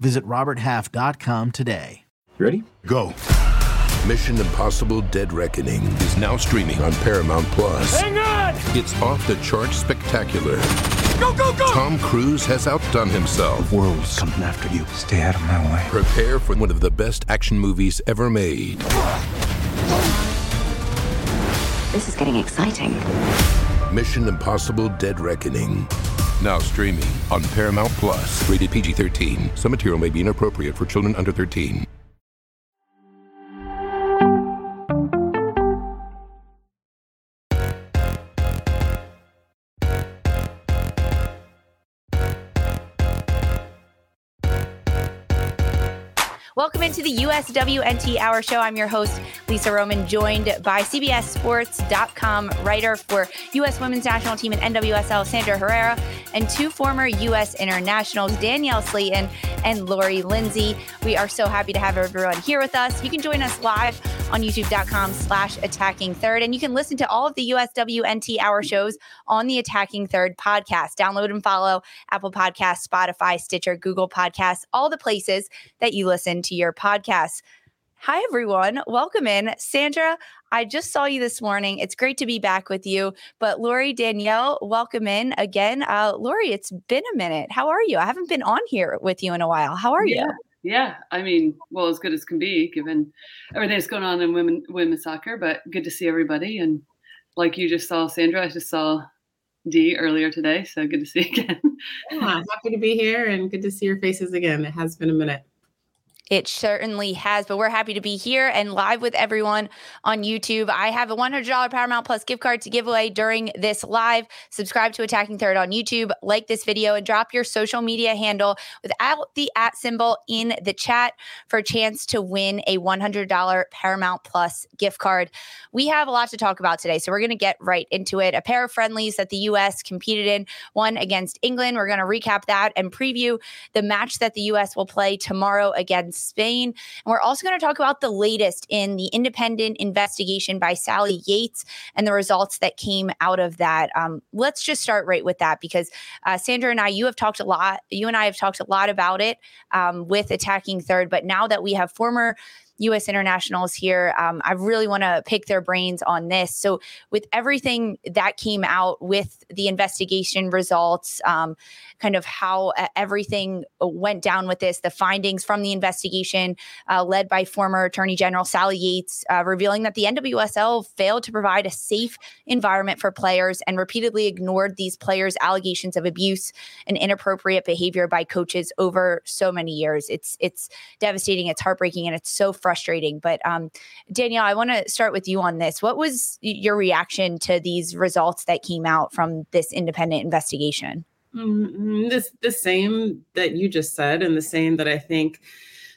Visit RobertHalf.com today. Ready? Go. Mission Impossible Dead Reckoning is now streaming on Paramount Plus. Hang on! It's off the charts spectacular. Go, go, go! Tom Cruise has outdone himself. World's coming after you. Stay out of my way. Prepare for one of the best action movies ever made. This is getting exciting. Mission Impossible Dead Reckoning. Now streaming on Paramount Plus. Rated PG 13. Some material may be inappropriate for children under 13. Into the USWNT Hour Show. I'm your host, Lisa Roman, joined by CBSSports.com writer for U.S. Women's National Team and NWSL, Sandra Herrera, and two former U.S. internationals, Danielle Slaton and Lori Lindsey. We are so happy to have everyone here with us. You can join us live on youtube.com slash attacking third, and you can listen to all of the USWNT Hour shows on the Attacking Third podcast. Download and follow Apple Podcasts, Spotify, Stitcher, Google Podcasts, all the places that you listen to your podcasts. Hi, everyone. Welcome in. Sandra, I just saw you this morning. It's great to be back with you. But Lori, Danielle, welcome in again. Uh, Lori, it's been a minute. How are you? I haven't been on here with you in a while. How are yeah. you? Yeah, I mean, well, as good as can be given everything that's going on in women women's soccer. But good to see everybody. And like you just saw, Sandra, I just saw D earlier today, so good to see you again. yeah, happy to be here and good to see your faces again. It has been a minute. It certainly has, but we're happy to be here and live with everyone on YouTube. I have a $100 Paramount Plus gift card to give away during this live. Subscribe to Attacking Third on YouTube, like this video, and drop your social media handle without the at symbol in the chat for a chance to win a $100 Paramount Plus gift card. We have a lot to talk about today, so we're going to get right into it. A pair of friendlies that the U.S. competed in, one against England. We're going to recap that and preview the match that the U.S. will play tomorrow against Spain. And we're also going to talk about the latest in the independent investigation by Sally Yates and the results that came out of that. Um, let's just start right with that because uh, Sandra and I, you have talked a lot, you and I have talked a lot about it um, with attacking third. But now that we have former U.S. internationals here. Um, I really want to pick their brains on this. So, with everything that came out with the investigation results, um, kind of how uh, everything went down with this, the findings from the investigation uh, led by former Attorney General Sally Yates, uh, revealing that the NWSL failed to provide a safe environment for players and repeatedly ignored these players' allegations of abuse and inappropriate behavior by coaches over so many years. It's it's devastating. It's heartbreaking, and it's so frustrating. But um, Danielle, I want to start with you on this. What was your reaction to these results that came out from this independent investigation? Mm, this the same that you just said, and the same that I think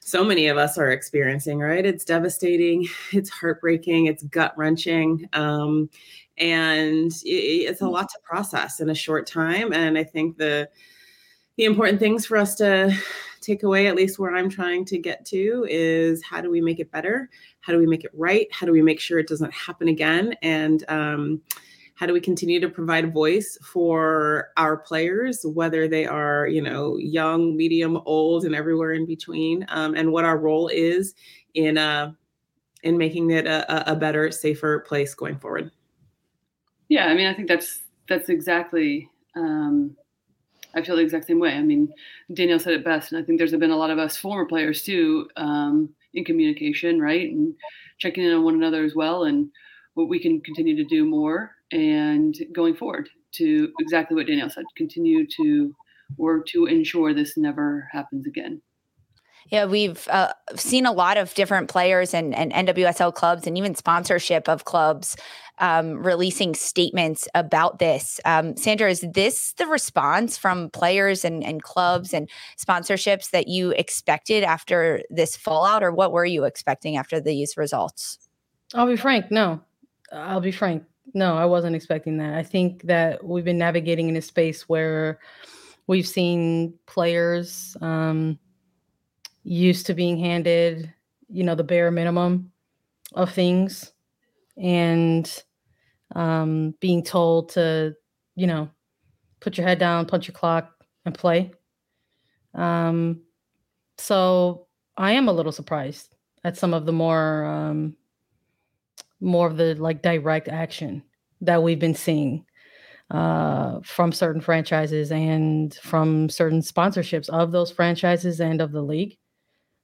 so many of us are experiencing. Right? It's devastating. It's heartbreaking. It's gut wrenching. Um, and it, it's a lot to process in a short time. And I think the the important things for us to take away, at least where I'm trying to get to, is how do we make it better? How do we make it right? How do we make sure it doesn't happen again? And um, how do we continue to provide a voice for our players, whether they are, you know, young, medium, old, and everywhere in between, um, and what our role is in uh, in making it a, a better, safer place going forward. Yeah, I mean, I think that's that's exactly. Um, I feel the exact same way. I mean, Danielle said it best, and I think there's been a lot of us former players too um, in communication, right, and checking in on one another as well, and what we can continue to do more, and going forward to exactly what Danielle said, continue to work to ensure this never happens again. Yeah, we've uh, seen a lot of different players and, and NWSL clubs and even sponsorship of clubs um, releasing statements about this. Um, Sandra, is this the response from players and, and clubs and sponsorships that you expected after this fallout, or what were you expecting after these results? I'll be frank, no. I'll be frank. No, I wasn't expecting that. I think that we've been navigating in a space where we've seen players um, used to being handed, you know, the bare minimum of things and um, being told to, you know, put your head down, punch your clock, and play. Um, so I am a little surprised at some of the more um, more of the like direct action that we've been seeing uh, from certain franchises and from certain sponsorships of those franchises and of the league.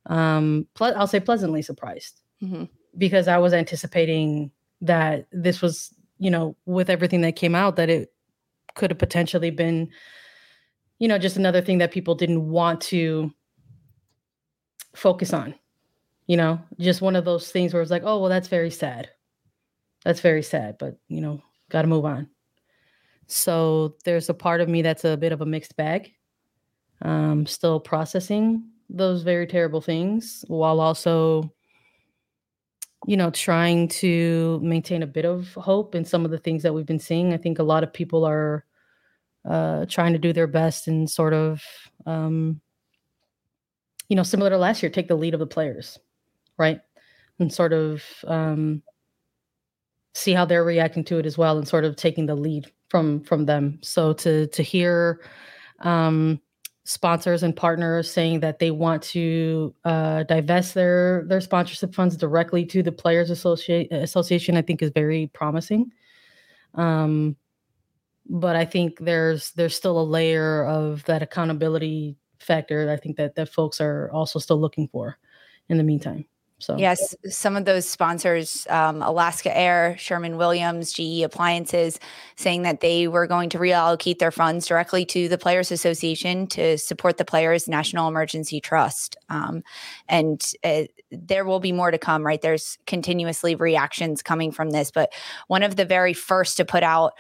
Um, ple- I'll say pleasantly surprised mm-hmm. because I was anticipating that this was, you know, with everything that came out, that it could have potentially been, you know, just another thing that people didn't want to focus on. You know, just one of those things where it's like, oh, well, that's very sad. That's very sad, but you know, got to move on. So there's a part of me that's a bit of a mixed bag. Um, still processing those very terrible things while also, you know, trying to maintain a bit of hope in some of the things that we've been seeing. I think a lot of people are uh, trying to do their best and sort of, um, you know, similar to last year, take the lead of the players, right? And sort of um, see how they're reacting to it as well and sort of taking the lead from from them so to to hear um sponsors and partners saying that they want to uh, divest their their sponsorship funds directly to the players Associ- association i think is very promising. Um but i think there's there's still a layer of that accountability factor i think that that folks are also still looking for in the meantime so yes, some of those sponsors, um, Alaska Air, Sherwin-Williams, GE Appliances, saying that they were going to reallocate their funds directly to the Players Association to support the Players National Emergency Trust. Um, and uh, there will be more to come, right? There's continuously reactions coming from this, but one of the very first to put out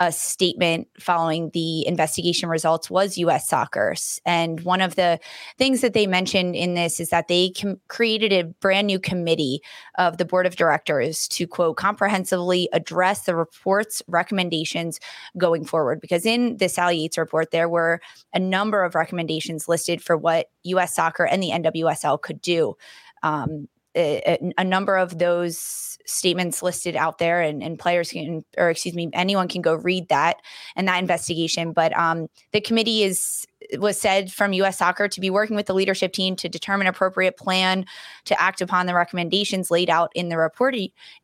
a statement following the investigation results was US Soccer. And one of the things that they mentioned in this is that they com- created a brand new committee of the board of directors to, quote, comprehensively address the report's recommendations going forward. Because in the Sally Yates report, there were a number of recommendations listed for what US Soccer and the NWSL could do. Um, a, a, number of those statements listed out there and, and players can or excuse me anyone can go read that and that investigation but um, the committee is was said from US Soccer to be working with the leadership team to determine appropriate plan to act upon the recommendations laid out in the report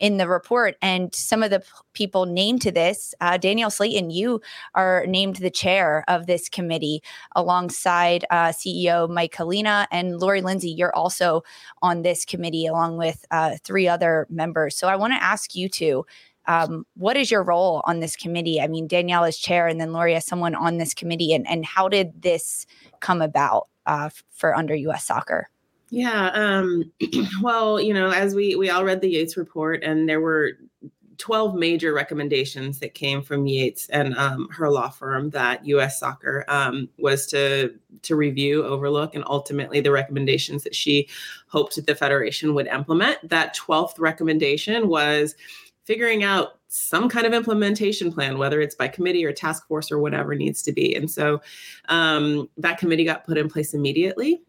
in the report. And some of the p- people named to this, uh, Danielle Slaton, you are named the chair of this committee alongside uh, CEO Mike Kailina and Lori Lindsey You're also on this committee along with uh, three other members. So I want to ask you two um, what is your role on this committee? I mean, Danielle is chair, and then Lori is someone on this committee. And, and how did this come about uh, for under U.S. Soccer? Yeah. Um, well, you know, as we we all read the Yates report, and there were 12 major recommendations that came from Yates and um, her law firm that U.S. Soccer um, was to to review, overlook, and ultimately the recommendations that she hoped that the federation would implement. That 12th recommendation was figuring out some kind of implementation plan, whether it's by committee or task force or whatever needs to be. And so um, that committee got put in place immediately.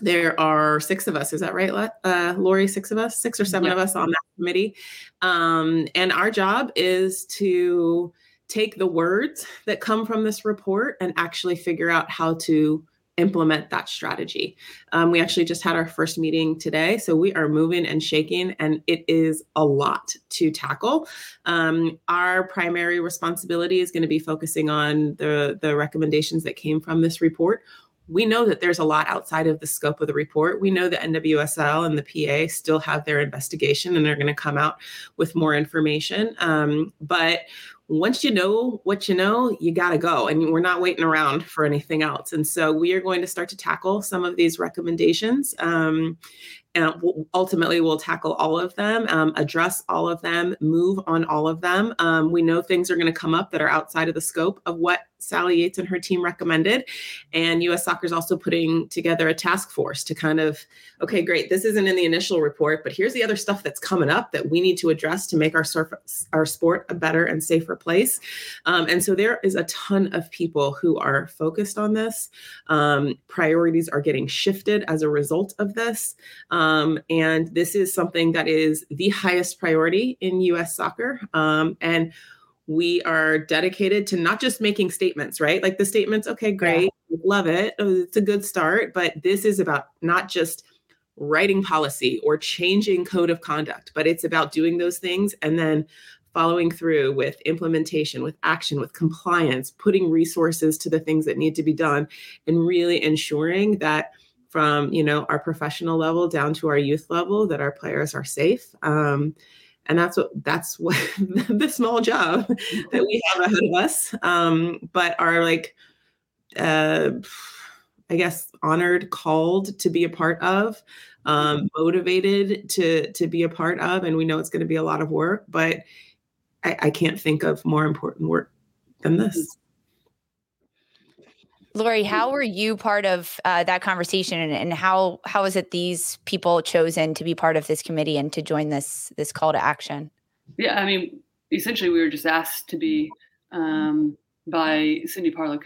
There are six of us, is that right, uh, Lori? Six of us, six or seven yeah. of us on that committee. Um, and our job is to take the words that come from this report and actually figure out how to implement that strategy. Um, we actually just had our first meeting today, so we are moving and shaking, and it is a lot to tackle. Um, our primary responsibility is going to be focusing on the the recommendations that came from this report. We know that there's a lot outside of the scope of the report. We know that NWSL and the PA still have their investigation and they're going to come out with more information. Um, but once you know what you know, you got to go. And we're not waiting around for anything else. And so we are going to start to tackle some of these recommendations. Um, and ultimately we'll tackle all of them um, address all of them move on all of them um, we know things are going to come up that are outside of the scope of what Sally Yates and her team recommended. And US Soccer is also putting together a task force to kind of, okay, great, this isn't in the initial report, but here's the other stuff that's coming up that we need to address to make our, our sport a better and safer place. Um, and so there is a ton of people who are focused on this. Um, priorities are getting shifted as a result of this. Um, and this is something that is the highest priority in US soccer. Um, and we are dedicated to not just making statements, right? Like the statements, okay, great, yeah. love it. Oh, it's a good start. But this is about not just writing policy or changing code of conduct, but it's about doing those things and then following through with implementation, with action, with compliance, putting resources to the things that need to be done, and really ensuring that from you know our professional level down to our youth level that our players are safe. Um, and that's what that's what the small job that we have ahead of us. Um, but are like uh, i guess honored called to be a part of um, motivated to to be a part of and we know it's going to be a lot of work but I, I can't think of more important work than this Lori, how were you part of uh, that conversation, and, and how how is it these people chosen to be part of this committee and to join this this call to action? Yeah, I mean, essentially, we were just asked to be um, by Cindy Parlow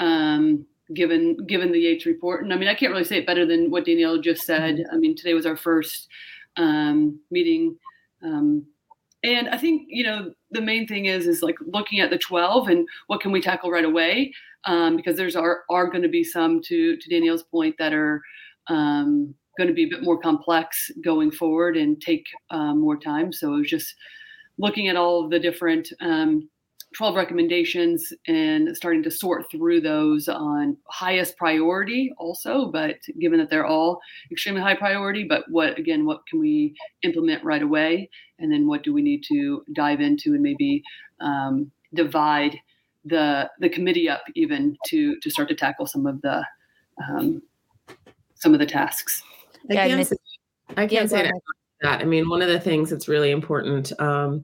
um, given given the Yates report, and I mean, I can't really say it better than what Danielle just said. Mm-hmm. I mean, today was our first um, meeting, um, and I think you know the main thing is is like looking at the 12 and what can we tackle right away um, because there's are are going to be some to to Danielle's point that are um, going to be a bit more complex going forward and take um, more time. So it was just looking at all of the different um, 12 recommendations and starting to sort through those on highest priority also but given that they're all extremely high priority but what again what can we implement right away and then what do we need to dive into and maybe um, divide the the committee up even to to start to tackle some of the um, some of the tasks. I yeah, can't, say, I can't yeah, say that. I mean, one of the things that's really important um,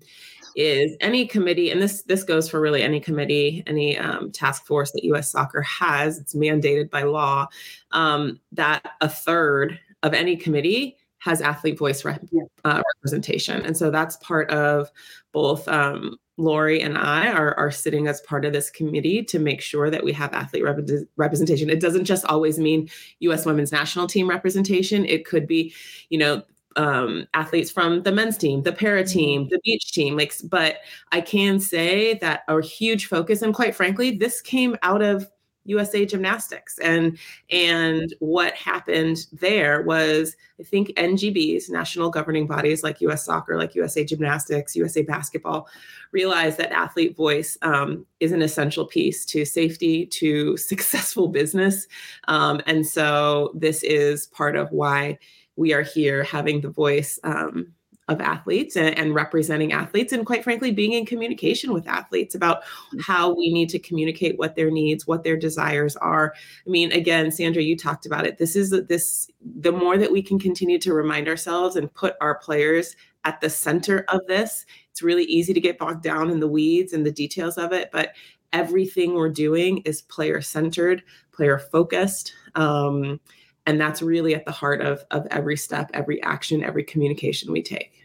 is any committee, and this this goes for really any committee, any um, task force that U.S. Soccer has. It's mandated by law um, that a third of any committee has athlete voice uh, representation, and so that's part of both um, Lori and I are, are sitting as part of this committee to make sure that we have athlete rep- representation. It doesn't just always mean U.S. women's national team representation. It could be, you know, um, athletes from the men's team, the para mm-hmm. team, the beach team. Like, but I can say that our huge focus, and quite frankly, this came out of USA Gymnastics. And and what happened there was I think NGBs, national governing bodies like US Soccer, like USA Gymnastics, USA Basketball, realized that athlete voice um, is an essential piece to safety, to successful business. Um, and so this is part of why we are here having the voice um, of athletes and, and, representing athletes and quite frankly being in communication with athletes about how we need to communicate what their needs what their desires are. I mean again sandra you talked about it. This is this the more that we can continue to remind ourselves and put our players at the center of this it's really easy to get bogged down in the weeds and the details of it but everything we're doing is player centered player focused um, and that's really at the heart of of every step every action every communication we take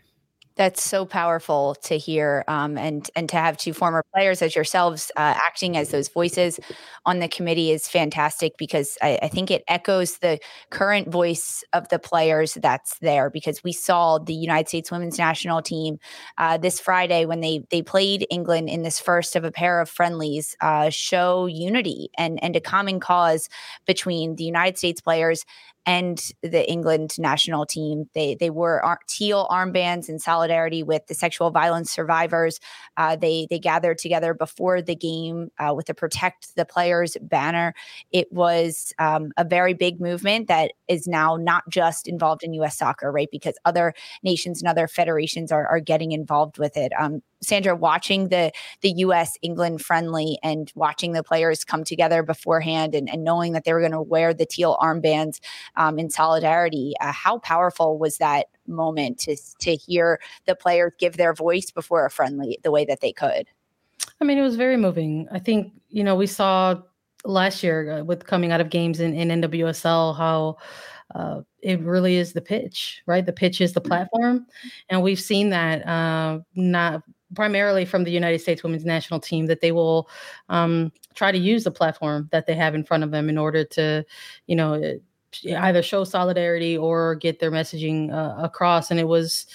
that's so powerful to hear, um, and and to have two former players as yourselves uh, acting as those voices on the committee is fantastic because I, I, think it echoes the current voice of the players that's there. Because we saw the United States Women's National Team uh, this Friday when they they played England in this first of a pair of friendlies uh, show unity and and a common cause between the United States players and the England national team. They they wore ar- teal armbands in solidarity with the sexual violence survivors. Uh, they they gathered together before the game uh, with the "Protect the Players" banner. It was um, a very big movement that is now not just involved in U.S. soccer, right? Because other nations and other federations are, are getting involved with it. Um, Sandra, watching the the U.S. England friendly and watching the players come together beforehand and, and knowing that they were going to wear the teal armbands um, in solidarity, uh, how powerful was that moment to to hear the players give their voice before a friendly the way that they could? I mean, it was very moving. I think you know we saw last year uh, with coming out of games in, in NWSL how uh, it really is the pitch, right? The pitch is the mm-hmm. platform, and we've seen that uh, not primarily from the United States Women's National Team that they will um, try to use the platform that they have in front of them in order to, you know, eh, either show solidarity or get their messaging uh, across. And it was.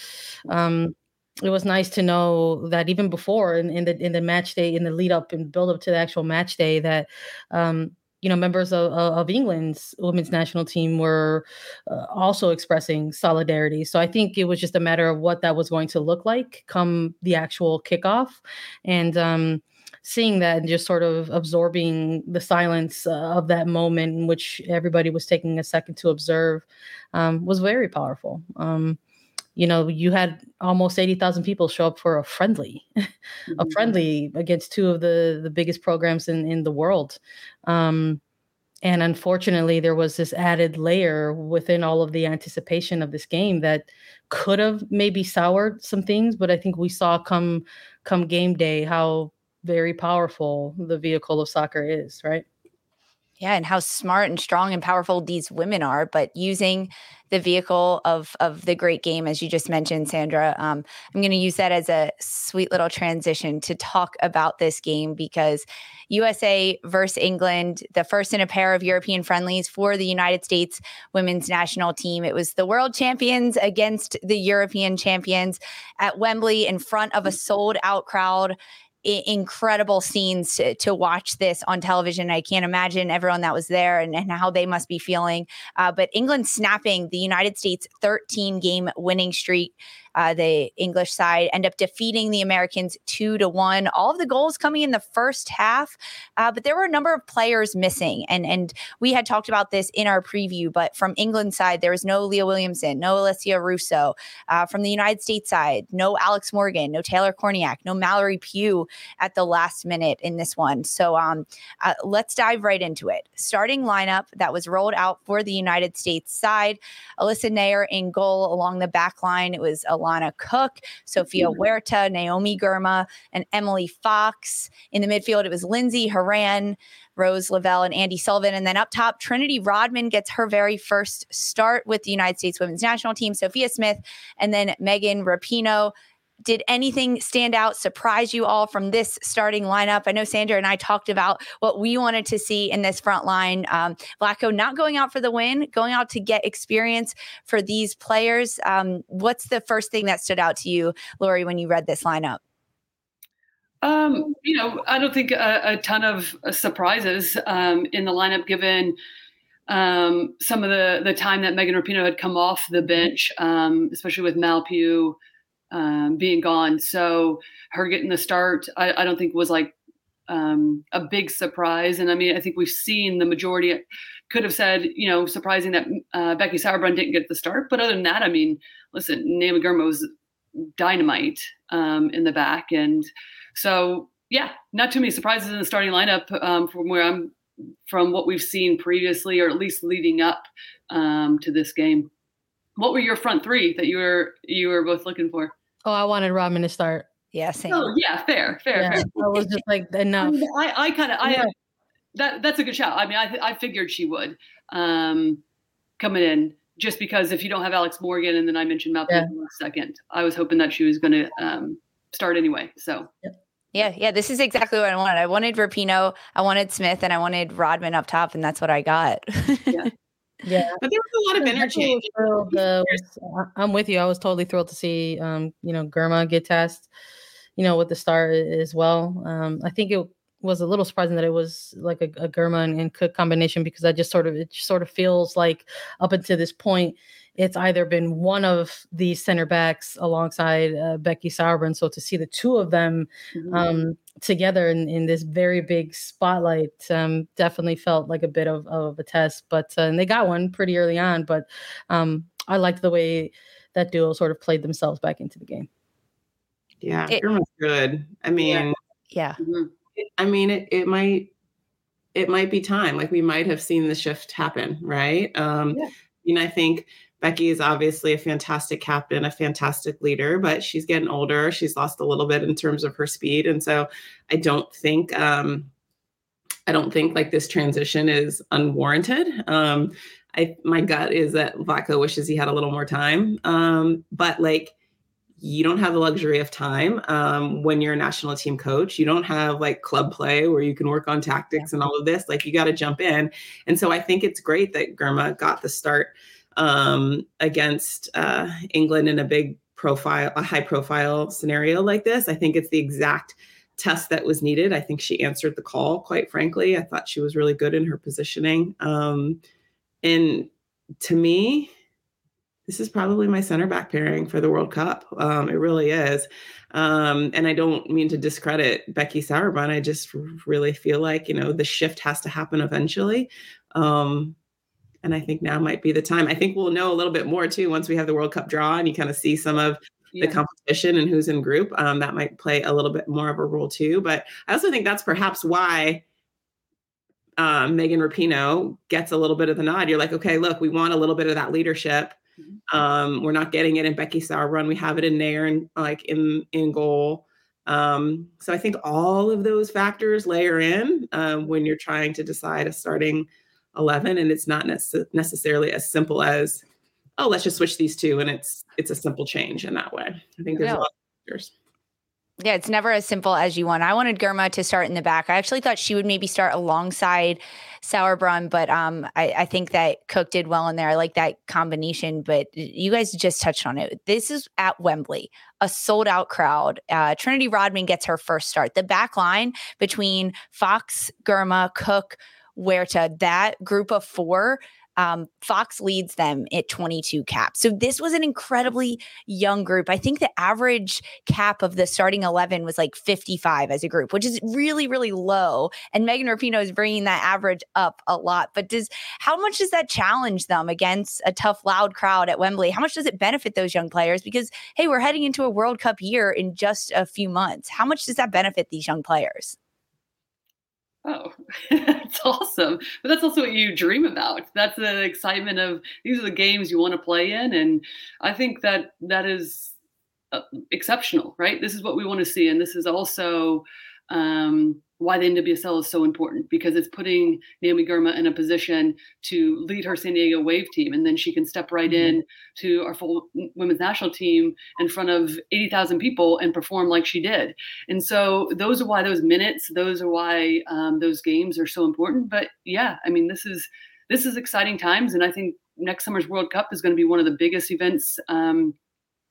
Um, it was nice to know that even before in, in the in the match day in the lead up and build up to the actual match day that um, you know, members of, of England's women's national team were uh, also expressing solidarity. So I think it was just a matter of what that was going to look like come the actual kickoff, and um, seeing that and just sort of absorbing the silence uh, of that moment in which everybody was taking a second to observe um, was very powerful. Um, you know, you had almost 80,000 people show up for a friendly, mm-hmm. a friendly against two of the, the biggest programs in, in the world. Um, and unfortunately, there was this added layer within all of the anticipation of this game that could have maybe soured some things. But I think we saw come come game day how very powerful the vehicle of soccer is, right? Yeah, and how smart and strong and powerful these women are, but using the vehicle of of the great game, as you just mentioned, Sandra. Um, I'm going to use that as a sweet little transition to talk about this game because USA versus England, the first in a pair of European friendlies for the United States women's national team. It was the world champions against the European champions at Wembley in front of a sold out crowd incredible scenes to, to, watch this on television. I can't imagine everyone that was there and, and how they must be feeling. Uh, but England snapping the United States 13 game winning streak uh, the English side end up defeating the Americans two to one. All of the goals coming in the first half, uh, but there were a number of players missing, and and we had talked about this in our preview. But from England side, there was no Leah Williamson, no Alessia Russo. Uh, from the United States side, no Alex Morgan, no Taylor Kornieck, no Mallory Pugh at the last minute in this one. So um, uh, let's dive right into it. Starting lineup that was rolled out for the United States side: Alyssa Naeher in goal along the back line. It was a Alana Cook, Sofia mm-hmm. Huerta, Naomi Girma, and Emily Fox. In the midfield, it was Lindsey Horan, Rose Lavelle, and Andi Sullivan. And then up top, Trinity Rodman gets her very first start with the United States women's national team, Sophia Smith, and then Megan Rapinoe did anything stand out, surprise you all from this starting lineup? I know Sandra and I talked about what we wanted to see in this front line. Um, Vlatko not going out for the win, going out to get experience for these players. Um, what's the first thing that stood out to you, Lori, when you read this lineup? Um, you know, I don't think a, a ton of surprises um, in the lineup given um, some of the the time that Megan Rapinoe had come off the bench, um, especially with Mal Pugh um, being gone. So her getting the start, I, I don't think was like um, a big surprise. And I mean, I think we've seen the majority could have said, you know, surprising that uh, Becky Sauerbrunn didn't get the start. But other than that, I mean, listen, Naomi Girma was dynamite um, in the back. And so, yeah, not too many surprises in the starting lineup um, from where I'm from what we've seen previously, or at least leading up um, to this game. What were your front three that you were you were both looking for? Oh, I wanted Rodman to start. Yeah, same. Oh, yeah, fair, fair, yeah, fair. I was just like enough. I, I kind of, I yeah. that that's a good shout. I mean, I I figured she would um, coming in just because if you don't have Alex Morgan and then I mentioned Malcolm yeah. in a second, I was hoping that she was going to um, start anyway. So. Yeah, yeah, this is exactly what I wanted. I wanted Rapinoe, I wanted Smith, and I wanted Rodman up top, and that's what I got. yeah. Yeah, but there was a lot of energy. uh, I'm with you. I was totally thrilled to see, um, you know, Girma get test, you know, with the star as well. Um, I think it was a little surprising that it was like a, a Girma and, and Cook combination because I just sort of it sort of feels like up until this point it's either been one of these center backs alongside uh, Becky Sauerbrunn. So to see the two of them mm-hmm. um, together in, in this very big spotlight um, definitely felt like a bit of, of a test. But uh, and they got one pretty early on. But um, I liked the way that duo sort of played themselves back into the game. Yeah, it, Girma's good. I mean, yeah. Mm-hmm. I mean, it, it might it might be time. Like we might have seen the shift happen, right? Um, yeah. You know, I think Becky is obviously a fantastic captain, a fantastic leader, but she's getting older. She's lost a little bit in terms of her speed, and so I don't think um, I don't think like this transition is unwarranted. Um, I my gut is that Vlatko wishes he had a little more time, um, but like you don't have the luxury of time um, when you're a national team coach. You don't have like club play where you can work on tactics and all of this. Like you got to jump in. And so I think it's great that Girma got the start um, against uh, England in a big profile, a high profile scenario like this. I think it's the exact test that was needed. I think she answered the call, quite frankly. I thought she was really good in her positioning. Um, and to me, this is probably my center back pairing for the World Cup. Um, it really is. Um, and I don't mean to discredit Becky Sauerbrunn. I just really feel like, you know, the shift has to happen eventually. Um, and I think now might be the time. I think we'll know a little bit more too once we have the World Cup draw and you kind of see some of yeah. the competition and who's in group. Um, that might play a little bit more of a role too. But I also think that's perhaps why um, Megan Rapinoe gets a little bit of the nod. You're like, okay, look, we want a little bit of that leadership. Mm-hmm. Um, we're not getting it in Becky Sauerbrunn. We have it in Naeher and like in in goal. Um, so I think all of those factors layer in um, when you're trying to decide a starting 11, and it's not nece- necessarily as simple as, oh, let's just switch these two, and it's it's a simple change in that way. I think there's yeah. a lot of factors yeah, it's never as simple as you want. I wanted Girma to start in the back. I actually thought she would maybe start alongside Sauerbrunn, but um, I, I, think that Cook did well in there. I like that combination. But you guys just touched on it. This is at Wembley, a sold out crowd. Uh, Trinity Rodman gets her first start. The back line between Fox, Girma, Cook, Huerta, that group of four um, Fox leads them at 22 caps. So this was an incredibly young group. I think the average cap of the starting 11 was like 55 as a group, which is really, really low. And Megan Rapinoe is bringing that average up a lot. But does how much does that challenge them against a tough, loud crowd at Wembley? How much does it benefit those young players? Because hey, we're heading into a World Cup year in just a few months. How much does that benefit these young players? Oh, that's awesome. But that's also what you dream about. That's the excitement of these are the games you want to play in. And I think that that is uh, exceptional, right? This is what we want to see. And this is also um, why the NWSL is so important because it's putting Naomi Girma in a position to lead her San Diego Wave team, and then she can step right mm-hmm. in to our full women's national team in front of 80,000 people and perform like she did. And so those are why those minutes, those are why um, those games are so important. But yeah, I mean, this is this is exciting times, and I think next summer's World Cup is going to be one of the biggest events. Um,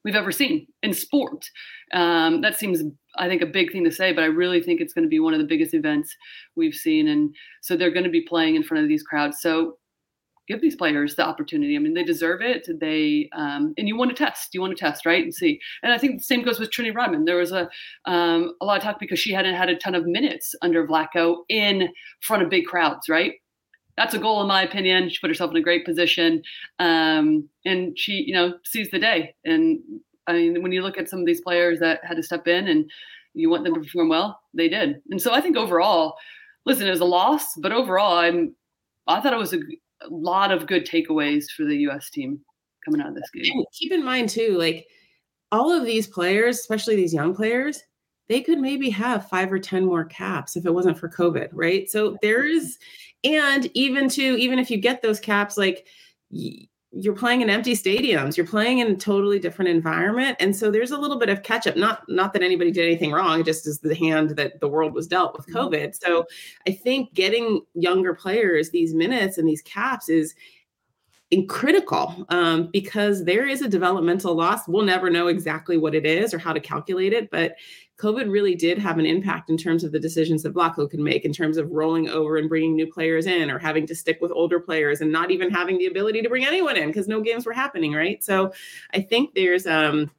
we've ever seen in sport. Um, that seems, I think, a big thing to say, but I really think it's going to be one of the biggest events we've seen. And so they're going to be playing in front of these crowds. So give these players the opportunity. I mean, they deserve it. They um, and you want to test. You want to test, right, and see. And I think the same goes with Trinity Rodman. There was a um, a lot of talk because she hadn't had a ton of minutes under Vlatko in front of big crowds, right? that's a goal in my opinion. She put herself in a great position, um, and she, you know, sees the day. And I mean, when you look at some of these players that had to step in and you want them to perform well, they did. And so I think overall, listen, it was a loss, but overall, I'm I thought it was a, a lot of good takeaways for the U.S. team coming out of this game. keep in mind too, like all of these players, especially these young players, they could maybe have five or 10 more caps if it wasn't for COVID, right? So there is, and even to, even if you get those caps, like you're playing in empty stadiums, you're playing in a totally different environment. And so there's a little bit of catch up, not, not that anybody did anything wrong, just as the hand that the world was dealt with mm-hmm. COVID. So I think getting younger players these minutes and these caps is, critical um, because there is a developmental loss. We'll never know exactly what it is or how to calculate it, but COVID really did have an impact in terms of the decisions that Vlatko can make in terms of rolling over and bringing new players in or having to stick with older players and not even having the ability to bring anyone in because no games were happening, right? So I think there's um,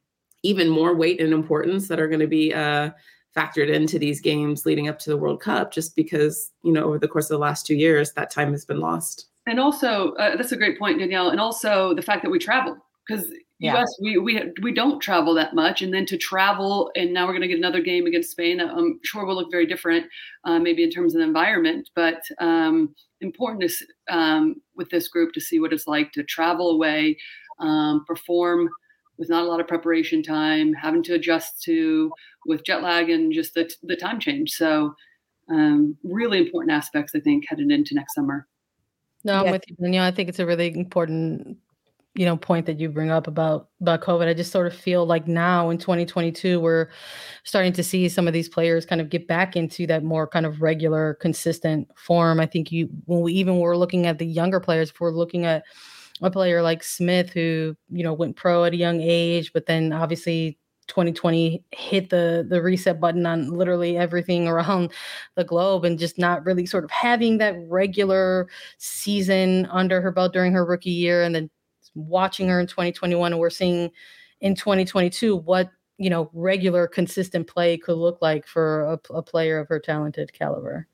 even more weight and importance that are going to be uh, factored into these games leading up to the World Cup just because, you know, over the course of the last two years, that time has been lost and also uh, that's a great point danielle and also the fact that we travel because yeah. US, we we we don't travel that much, and then to travel, and now we're going to get another game against Spain. I'm sure will look very different, uh, maybe in terms of the environment, but um, important is um, with this group to see what it's like to travel away, um, perform with not a lot of preparation time, having to adjust to with jet lag and just the the time change. So, um, really important aspects, I think, headed into next summer. No, I'm with you, Danielle. I think it's a really important you know point that you bring up about about covid i just sort of feel like now in 2022 we're starting to see some of these players kind of get back into that more kind of regular consistent form. I think you when we even were looking at the younger players if we're looking at a player like smith who you know went pro at a young age but then obviously 2020 hit the the reset button on literally everything around the globe and just not really sort of having that regular season under her belt during her rookie year and then watching her in 2021 and we're seeing in 2022 what you know regular consistent play could look like for a, a player of her talented caliber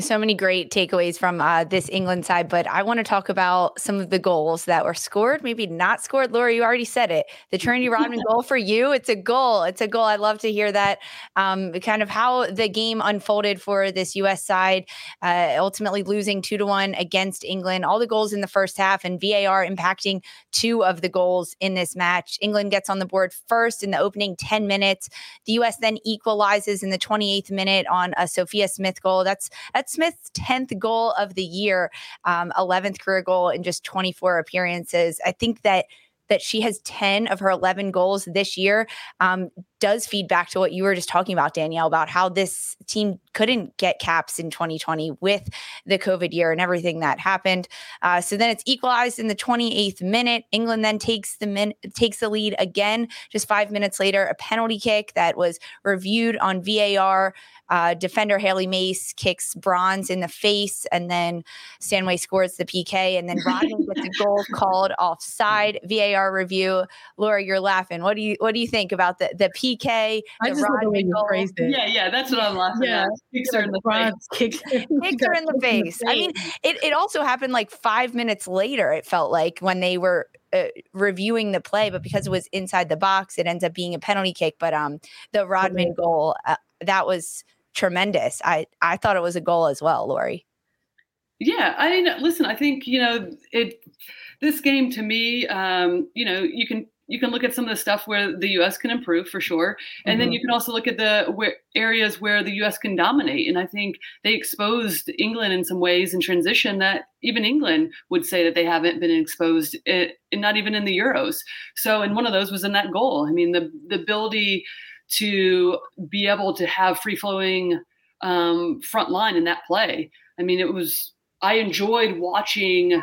so many great takeaways from uh, this England side, but I want to talk about some of the goals that were scored, maybe not scored. Lori, you already said it. The Trinity Rodman goal for you, it's a goal. It's a goal. I'd love to hear that. Um, kind of how the game unfolded for this U.S. side, uh, ultimately losing two to one against England. All the goals in the first half, and VAR impacting two of the goals in this match. England gets on the board first in the opening 10 minutes. The U.S. then equalizes in the 28th minute on a Sophia Smith goal. That's that's Smith's 10th goal of the year, um, 11th career goal in just 24 appearances. I think that that she has 10 of her 11 goals this year um, does feed back to what you were just talking about, Danielle, about how this team couldn't get caps in 2020 with the COVID year and everything that happened. Uh, so then it's equalized in the 28th minute. England then takes the min- takes the lead again. Just five minutes later, a penalty kick that was reviewed on VAR uh, defender Hailie Mace kicks Bronze in the face, and then Stanway scores the PK, and then Rodman gets a goal called offside. VAR review. Lori, you're laughing. What do you what do you think about the the PK? I the just Rodman goal? It. Yeah, yeah, that's what I'm laughing yeah. at. Kicks her in the face. Kicks, her in the face. I mean, it it also happened like five minutes later. It felt like when they were uh, reviewing the play, but because it was inside the box, it ends up being a penalty kick. But um, the Rodman goal uh, that was tremendous. I I thought it was a goal as well, Lori. Yeah, I mean, listen, I think you know it. This game to me, um, you know, you can you can look at some of the stuff where the U.S. can improve for sure, and mm-hmm. then you can also look at the where, areas where the U.S. can dominate. And I think they exposed England in some ways in transition that even England would say that they haven't been exposed, in, not even in the Euros. So, and one of those was in that goal. I mean, the the ability to be able to have free flowing um, front line in that play. I mean, it was, I enjoyed watching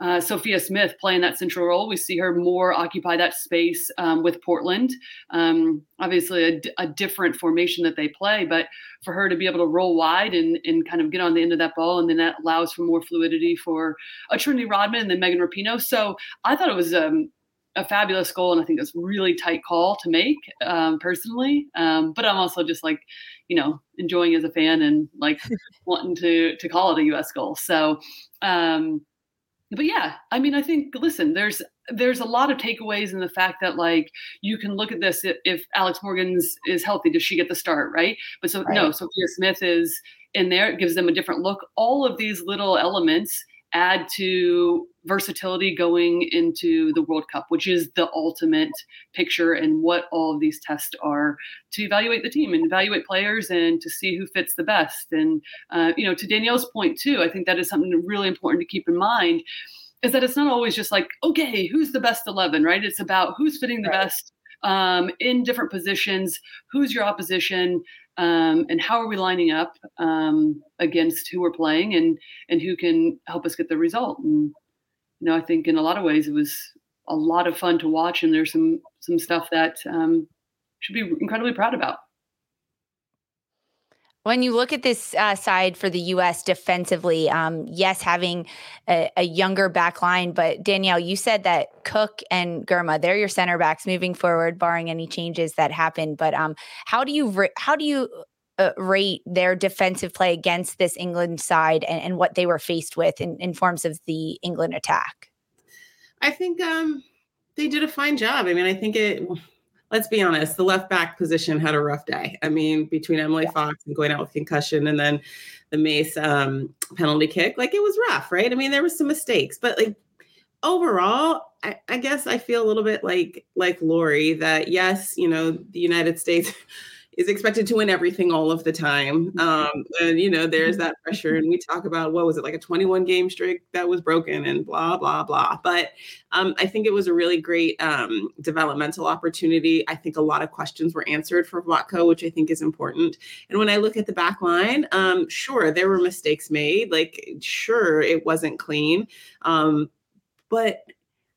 uh, Sophia Smith playing that central role. We see her more occupy that space um, with Portland. Um, obviously, a, a, different formation that they play, but for her to be able to roll wide and, and kind of get on the end of that ball, and then that allows for more fluidity for a Trinity Rodman and then Megan Rapinoe. So I thought it was um, a fabulous goal, and I think it's a really tight call to make um, personally. Um, but I'm also just like, you know, enjoying as a fan and like wanting to to call it a U.S. goal. So, um, but yeah, I mean, I think listen, there's there's a lot of takeaways in the fact that like you can look at this if Alex Morgan's is healthy, does she get the start, right? But so right. no, Sophia Smith is in there, it gives them a different look. All of these little elements add to versatility going into the World Cup, which is the ultimate picture and what all of these tests are to evaluate the team and evaluate players and to see who fits the best. And, uh, you know, to Danielle's point, too, I think that is something really important to keep in mind is that it's not always just like, okay, who's the best 11, right? It's about who's fitting the right. best um, in different positions, who's your opposition, um, and how are we lining up um, against who we're playing and and who can help us get the result? And you know i think in a lot of ways it was a lot of fun to watch and there's some some stuff that um, should be incredibly proud about when you look at this uh, side for the U.S. defensively, um, yes, having a, a, younger back line, but Danielle, you said that Cook and Girma, they're your center backs moving forward, barring any changes that happen. But um, how do you how do you uh, rate their defensive play against this England side and, and what they were faced with in, in forms of the England attack? I think um, they did a fine job. I mean, I think it let's be honest, the left back position had a rough day. I mean, between Emily yeah. Fox and going out with concussion and then the Mace um, penalty kick, like it was rough, right? I mean, there was some mistakes, but like overall, I, I guess I feel a little bit like like Lori that yes, you know, the United States is expected to win everything all of the time. Mm-hmm. Um, and you know, there's that pressure. And we talk about what was it like a 21 game streak that was broken and blah blah blah. But um, I think it was a really great um, developmental opportunity. I think a lot of questions were answered for Vlatko, which I think is important. And when I look at the back line, um, sure there were mistakes made. Like sure it wasn't clean, um, but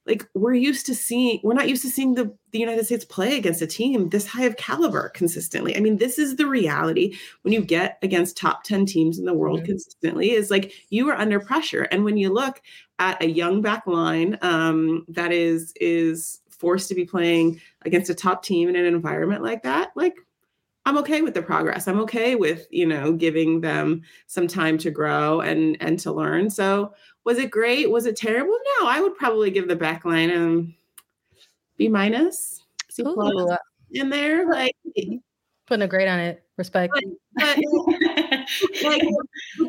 like we're used to seeing we're not used to seeing the, the united states play against a team this high of caliber consistently i mean this is the reality when you get against top 10 teams in the world mm-hmm. consistently is like you are under pressure and when you look at a young back line um, that is is forced to be playing against a top team in an environment like that like I'm okay with the progress. I'm okay with, you know, giving them some time to grow and and to learn. So was it great? Was it terrible? No, I would probably give the back line um B minus, C plus in there. Like putting a grade on it. Respect. But, but, like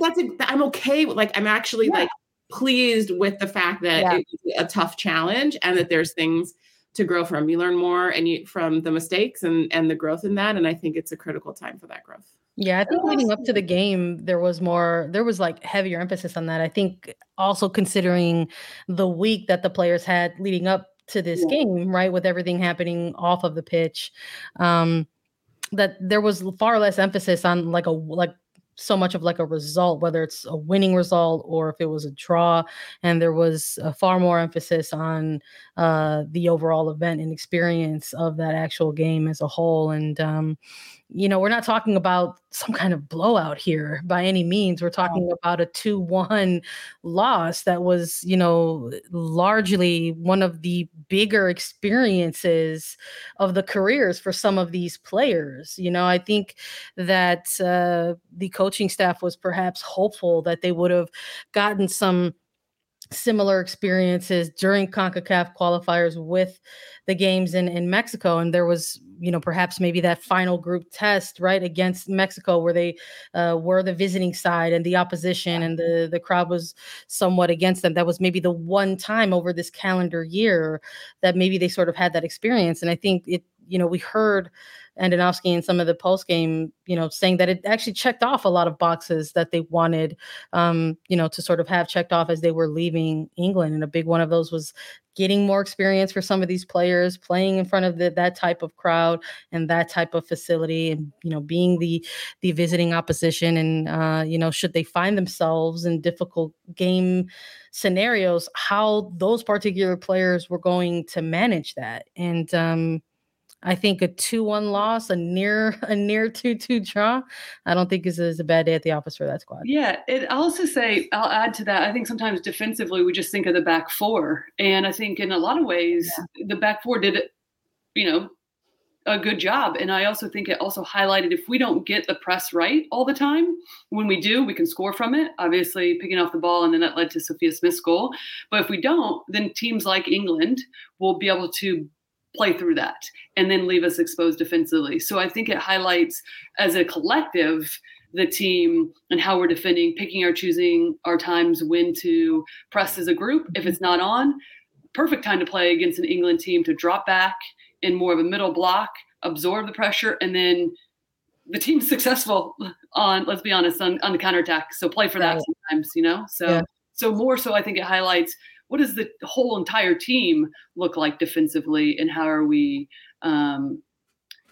that's a, I'm okay with like I'm actually yeah. like pleased with the fact that yeah. it's a tough challenge and that there's things to grow from. You learn more and you from the mistakes and and the growth in that. And I think it's a critical time for that growth. Yeah, I think leading up to the game, there was more, there was like heavier emphasis on that. I think also considering the week that the players had leading up to this yeah. game, right, with everything happening off of the pitch, um, that there was far less emphasis on like a like so much of like a result, whether it's a winning result or if it was a draw. And there was a far more emphasis on uh, the overall event and experience of that actual game as a whole. And, um, you know, we're not talking about some kind of blowout here by any means. We're talking about a 2 1 loss that was, you know, largely one of the bigger experiences of the careers for some of these players. You know, I think that uh, the coaching staff was perhaps hopeful that they would have gotten some similar experiences during CONCACAF qualifiers with the games in, in Mexico. And there was, you know, perhaps maybe that final group test, right, against Mexico where they uh, were the visiting side and the opposition and the, the crowd was somewhat against them. That was maybe the one time over this calendar year that maybe they sort of had that experience. And I think it, you know, we heard Andonovski in some of the post game, you know, saying that it actually checked off a lot of boxes that they wanted, um, you know, to sort of have checked off as they were leaving England. And a big one of those was getting more experience for some of these players, playing in front of the, that type of crowd and that type of facility, and you know, being the the visiting opposition. And uh, you know, should they find themselves in difficult game scenarios, how those particular players were going to manage that. And um, I think a two-one loss, a near a near two-two draw, I don't think is, is a bad day at the office for that squad. Yeah, it, I'll also say I'll add to that. I think sometimes defensively we just think of the back four, and I think in a lot of ways yeah. the back four did, you know, a good job. And I also think it also highlighted if we don't get the press right all the time, when we do, we can score from it. Obviously, picking off the ball, and then that led to Sophia Smith's goal. But if we don't, then teams like England will be able to play through that and then leave us exposed defensively. So I think it highlights as a collective the team and how we're defending, picking or choosing our times when to press as a group. If it's mm-hmm. not on, perfect time to play against an England team to drop back in more of a middle block, absorb the pressure, and then the team's successful on, let's be honest, on, on the counterattack. So play for that right. sometimes, you know? So yeah. so more so I think it highlights what does the whole entire team look like defensively and how are we um,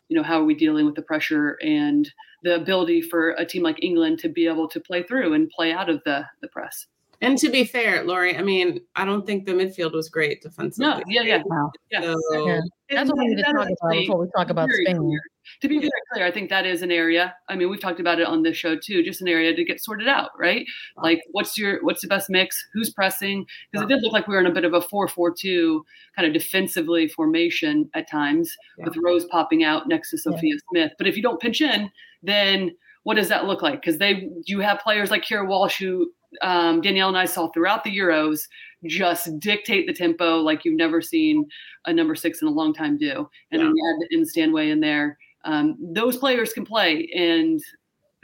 you know how are we dealing with the pressure and the ability for a team like england to be able to play through and play out of the the press and to be fair, Lori, I mean, I don't think the midfield was great defensively. No, yeah, yeah. Wow. yeah. So, yeah. That's what we need to talk about before we talk about Spain. To be very clear, I think that is an area. I mean, we've talked about it on this show too, just an area to get sorted out, right? Like what's your what's the best mix? Who's pressing? Because it did look like we were in a bit of a 4-4-2 kind of defensively formation at times yeah. with Rose popping out next to Sophia yeah. Smith. But if you don't pinch in, then what does that look like? Because they you have players like Keira Walsh who um, Danielle and I saw throughout the Euros just dictate the tempo like you've never seen a number six in a long time do. And yeah. then you had in Stanway in there. Um, those players can play, and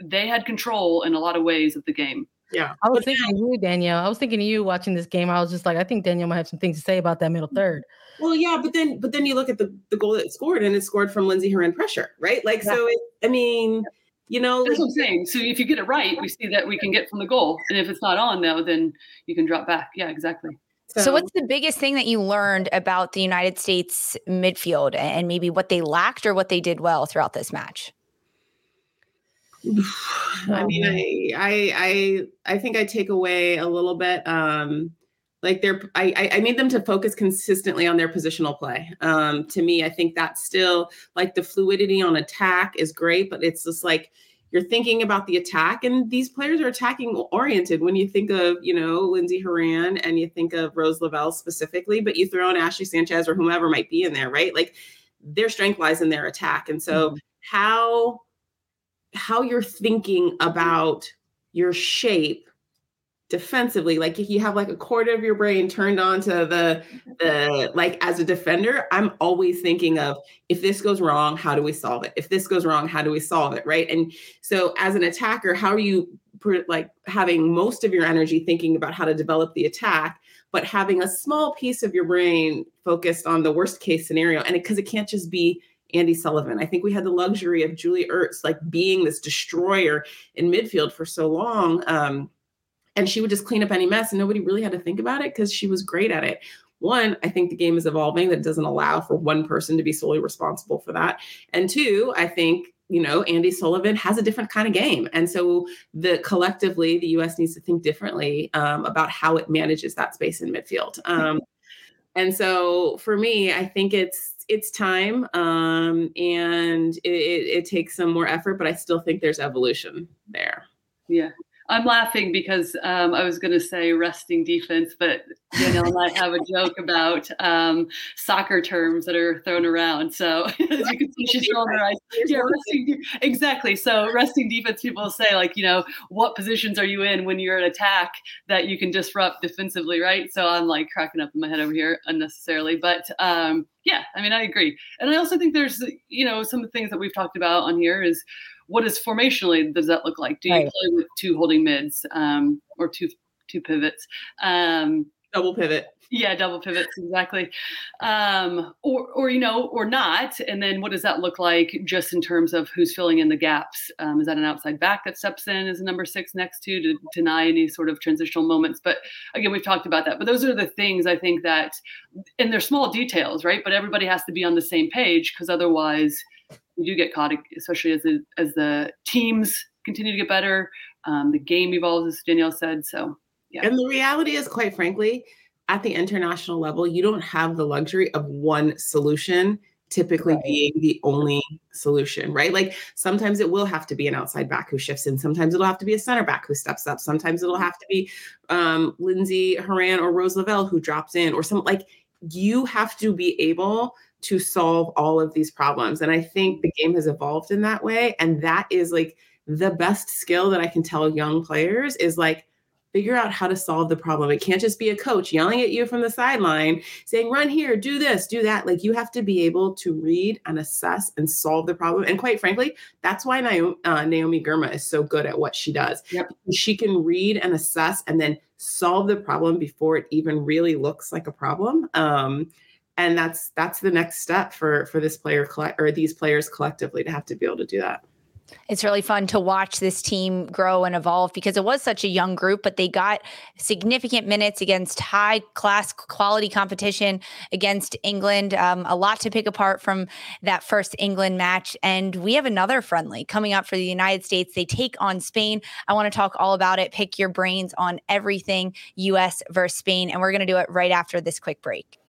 they had control in a lot of ways of the game. Yeah. I was thinking of you, Danielle. I was thinking of you watching this game. I was just like, I think Danielle might have some things to say about that middle third. Well, yeah, but then but then you look at the, the goal that it scored and it scored from Lindsey Horan pressure, right? Like yeah. so it, I mean, you know that's like, what I'm saying. So if you get it right, we see that we can get from the goal. And if it's not on though, then you can drop back. Yeah, exactly. So, so, what's the biggest thing that you learned about the United States midfield and maybe what they lacked or what they did well throughout this match? I mean, I, I, I, I think I take away a little bit. Um, like they're, I, I need them to focus consistently on their positional play. Um, to me, I think that's still like the fluidity on attack is great, but it's just like you're thinking about the attack, and these players are attacking oriented. When you think of, you know, Lindsey Horan and you think of Rose Lavelle specifically, but you throw in Ashley Sanchez or whomever might be in there, right? Like their strength lies in their attack, and so mm-hmm. how how you're thinking about your shape defensively like if you have like a quarter of your brain turned on to the the like as a defender i'm always thinking of if this goes wrong how do we solve it if this goes wrong how do we solve it right and so as an attacker how are you like having most of your energy thinking about how to develop the attack but having a small piece of your brain focused on the worst case scenario and because it, it can't just be Andi Sullivan. I think we had the luxury of Julie Ertz like being this destroyer in midfield for so long. Um, and she would just clean up any mess and nobody really had to think about it because she was great at it. One, I think the game is evolving that doesn't allow for one person to be solely responsible for that. And two, I think you know Andi Sullivan has a different kind of game, and so the collectively the U.S. needs to think differently um, about how it manages that space in midfield. Um, and so for me, I think it's it's time um, and it, it, it takes some more effort, but I still think there's evolution there. Yeah. I'm laughing because um, I was going to say resting defense, but Danielle and I have a joke about um, soccer terms that are thrown around. So as you can see, she's rolling her eyes. Yeah, resting exactly. So resting defense, people say like, you know, what positions are you in when you're in attack that you can disrupt defensively, right? So I'm like cracking up in my head over here unnecessarily, but um, yeah, I mean, I agree, and I also think there's, you know, some of the things that we've talked about on here is what is formationally does that look like? Do you right. play with two holding mids um, or two two pivots? Um, double pivot. Yeah, double pivots exactly. Um, or or you know, or not. And then what does that look like just in terms of who's filling in the gaps? Um, is that an outside back that steps in as a number six next to to deny any sort of transitional moments? But again, we've talked about that. But those are the things I think that, and they're small details, right? But everybody has to be on the same page because otherwise you do get caught, especially as the, as the teams continue to get better. Um, the game evolves, as Danielle said. So, yeah. And the reality is, quite frankly, at the international level, you don't have the luxury of one solution typically right. being the only solution, right? Like sometimes it will have to be an outside back who shifts in. Sometimes it'll have to be a center back who steps up. Sometimes it'll have to be um, Lindsey Horan or Rose Lavelle who drops in, or some like you have to be able to solve all of these problems. And I think the game has evolved in that way. And that is like the best skill that I can tell young players is like, figure out how to solve the problem. It can't just be a coach yelling at you from the sideline saying, run here, do this, do that. Like you have to be able to read and assess and solve the problem. And quite frankly, that's why Naomi, uh, Naomi Girma is so good at what she does. Yep. She can read and assess and then solve the problem before it even really looks like a problem. Um, and that's that's the next step for for this player or these players collectively to have to be able to do that it's really fun to watch this team grow and evolve because it was such a young group, but they got significant minutes against high class quality competition against England. Um, a lot to pick apart from that first England match. And we have another friendly coming up for the United States. They take on Spain. I want to talk all about it, pick your brains on everything US versus Spain. And we're going to do it right after this quick break.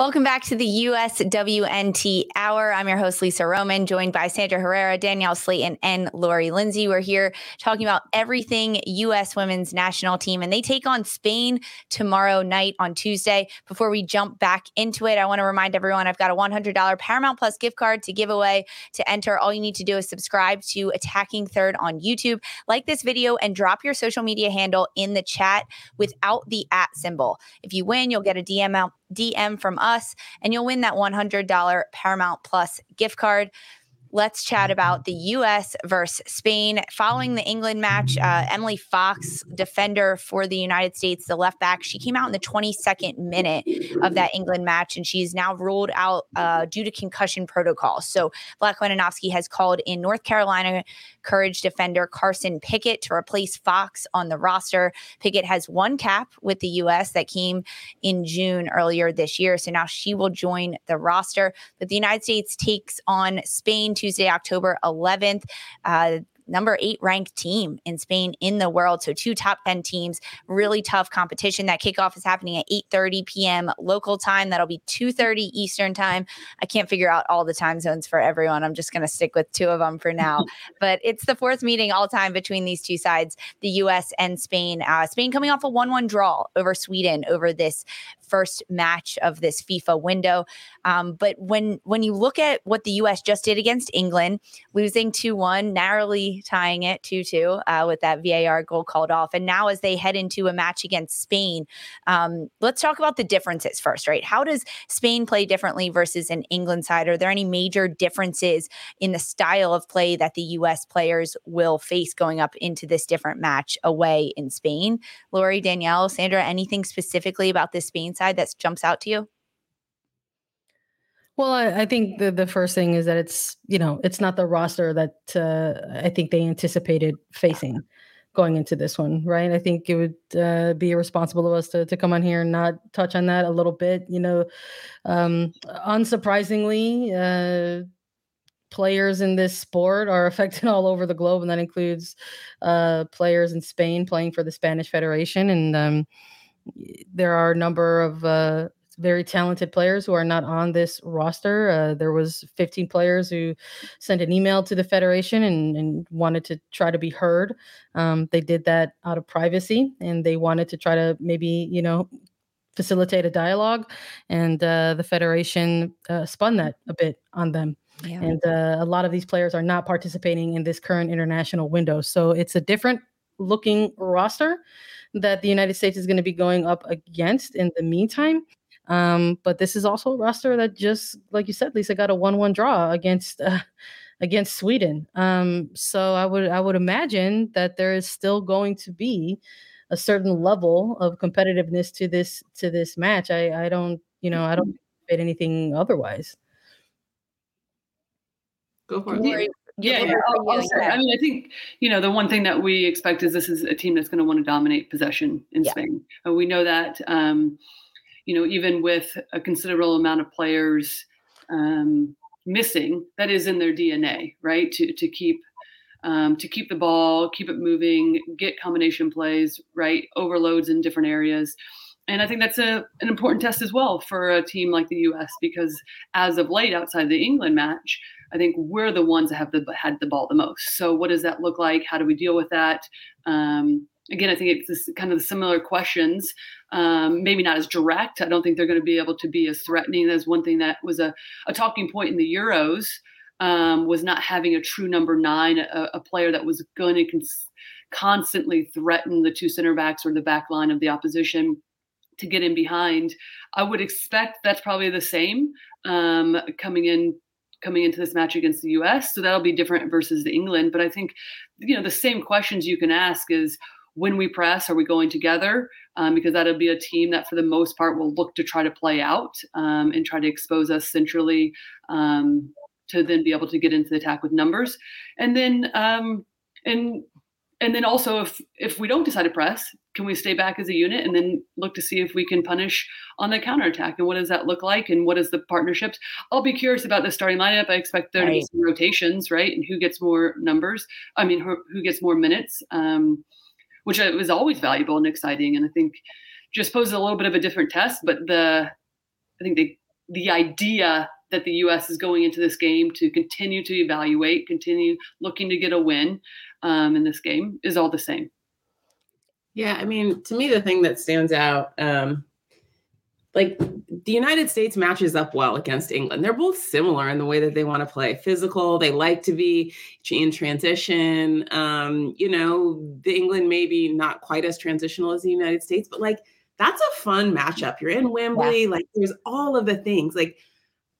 Welcome back to the USWNT Hour. I'm your host, Lisa Roman, joined by Sandra Herrera, Danielle Slaton, and Lori Lindsey. We're here talking about everything U.S. women's national team, and they take on Spain tomorrow night on Tuesday. Before we jump back into it, I want to remind everyone I've got a $100 Paramount Plus gift card to give away. To enter, all you need to do is subscribe to Attacking Third on YouTube, like this video, and drop your social media handle in the chat without the at symbol. If you win, you'll get a DM out DM from us, and you'll win that $100 Paramount Plus gift card. Let's chat about the U.S. versus Spain. Following the England match, uh, Emily Fox, defender for the United States, the left back, she came out in the 22nd minute of that England match, and she's now ruled out uh, due to concussion protocol. So Vlatko Andonovski has called in North Carolina Courage defender Carson Pickett to replace Fox on the roster. Pickett has one cap with the U.S. that came in June earlier this year, so now she will join the roster. But the United States takes on Spain Tuesday, October 11th. Uh, number eight ranked team in Spain in the world. So two top 10 teams, really tough competition. That kickoff is happening at 8:30 p.m. local time. That'll be 2:30 Eastern time. I can't figure out all the time zones for everyone. I'm just going to stick with two of them for now. but it's the fourth meeting all time between these two sides, the U.S. and Spain. Uh, Spain coming off a 1-1 draw over Sweden over this first match of this FIFA window. Um, but when when you look at what the U.S. just did against England, losing 2 1, narrowly tying it 2 2 uh, with that VAR goal called off. And now, as they head into a match against Spain, um, let's talk about the differences first, right? How does Spain play differently versus an England side? Are there any major differences in the style of play that the U.S. players will face going up into this different match away in Spain? Lori, Danielle, Sandra, anything specifically about this Spain that jumps out to you? Well, I, I, think the the first thing is that it's you know it's not the roster that uh, I think they anticipated facing going into this one, right? I think it would uh, be irresponsible of us to to come on here and not touch on that a little bit. You know, um, unsurprisingly, uh, players in this sport are affected all over the globe, and that includes uh, players in Spain playing for the Spanish Federation and. Um, there are a number of uh, very talented players who are not on this roster. Uh, there was 15 players who sent an email to the federation and, and wanted to try to be heard. Um, they did that out of privacy, and they wanted to try to maybe you know facilitate a dialogue. And uh, the federation uh, spun that a bit on them. Yeah. And uh, a lot of these players are not participating in this current international window. So it's a different looking roster that the United States is going to be going up against in the meantime. Um, but this is also a roster that just, like you said, Lisa got a one-one draw against uh, against Sweden. Um, so I would I would imagine that there is still going to be a certain level of competitiveness to this to this match. I I don't you know I don't fit anything otherwise. Go for it yeah, yeah. I'll, I'll I mean, I think you know the one thing that we expect is this is a team that's going to want to dominate possession in yeah. Spain. And we know that um, you know even with a considerable amount of players um, missing, that is in their DNA, right? To to keep um, to keep the ball, keep it moving, get combination plays, right? Overloads in different areas. And I think that's a, an important test as well for a team like the U.S. because as of late, outside the England match, I think we're the ones that have the, had the ball the most. So what does that look like? How do we deal with that? Um, again, I think it's this kind of similar questions. Um, maybe not as direct. I don't think they're going to be able to be as threatening. That's one thing that was a, a talking point in the Euros um, was not having a true number nine, a, a player that was going to cons- constantly threaten the two center backs or the back line of the opposition to get in behind. I would expect that's probably the same um, coming in coming into this match against the U.S. So that'll be different versus the England. But I think you know the same questions you can ask is when we press, are we going together? Um, because that'll be a team that, for the most part, will look to try to play out um, and try to expose us centrally um, to then be able to get into the attack with numbers. And then, um, and and then also, if if we don't decide to press, can we stay back as a unit and then look to see if we can punish on the counterattack? And what does that look like? And what is the partnerships? I'll be curious about the starting lineup. I expect there right. to be some rotations, right? And who gets more numbers? I mean, who, who gets more minutes? Um, which was always valuable and exciting. And I think just poses a little bit of a different test. But the I think the the idea that the U.S. is going into this game to continue to evaluate, continue looking to get a win um, in this game is all the same. Yeah, I mean, to me, the thing that stands out, um, like the United States matches up well against England. They're both similar in the way that they want to play physical. They like to be in transition. Um, you know, the England maybe not quite as transitional as the United States, but like that's a fun matchup. You're in Wembley, yeah. like there's all of the things like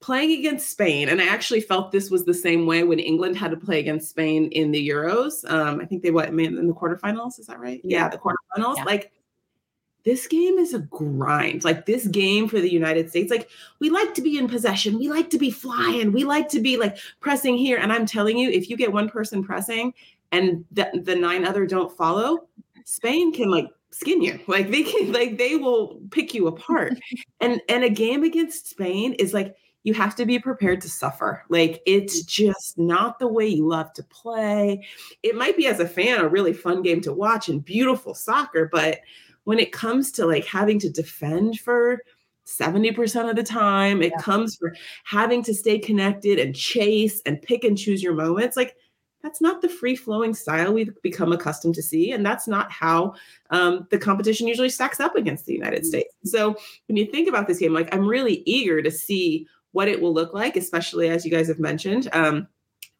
playing against Spain. And I actually felt this was the same way when England had to play against Spain in the Euros. Um, I think they what in the quarterfinals. Is that right? Yeah, the quarterfinals. Yeah. Like this game is a grind. Like this game for the United States, like we like to be in possession, we like to be flying, we like to be like pressing here. And I'm telling you, if you get one person pressing and the, the nine other don't follow, Spain can like skin you. Like they can, like they will pick you apart. and and a game against Spain is like you have to be prepared to suffer. Like it's just not the way you love to play. It might be as a fan a really fun game to watch and beautiful soccer, but when it comes to like having to defend for 70% of the time, it yeah. comes for having to stay connected and chase and pick and choose your moments. Like that's not the free flowing style we've become accustomed to see. And that's not how um, the competition usually stacks up against the United mm-hmm. States. So when you think about this game, like I'm really eager to see what it will look like, especially as you guys have mentioned. Um,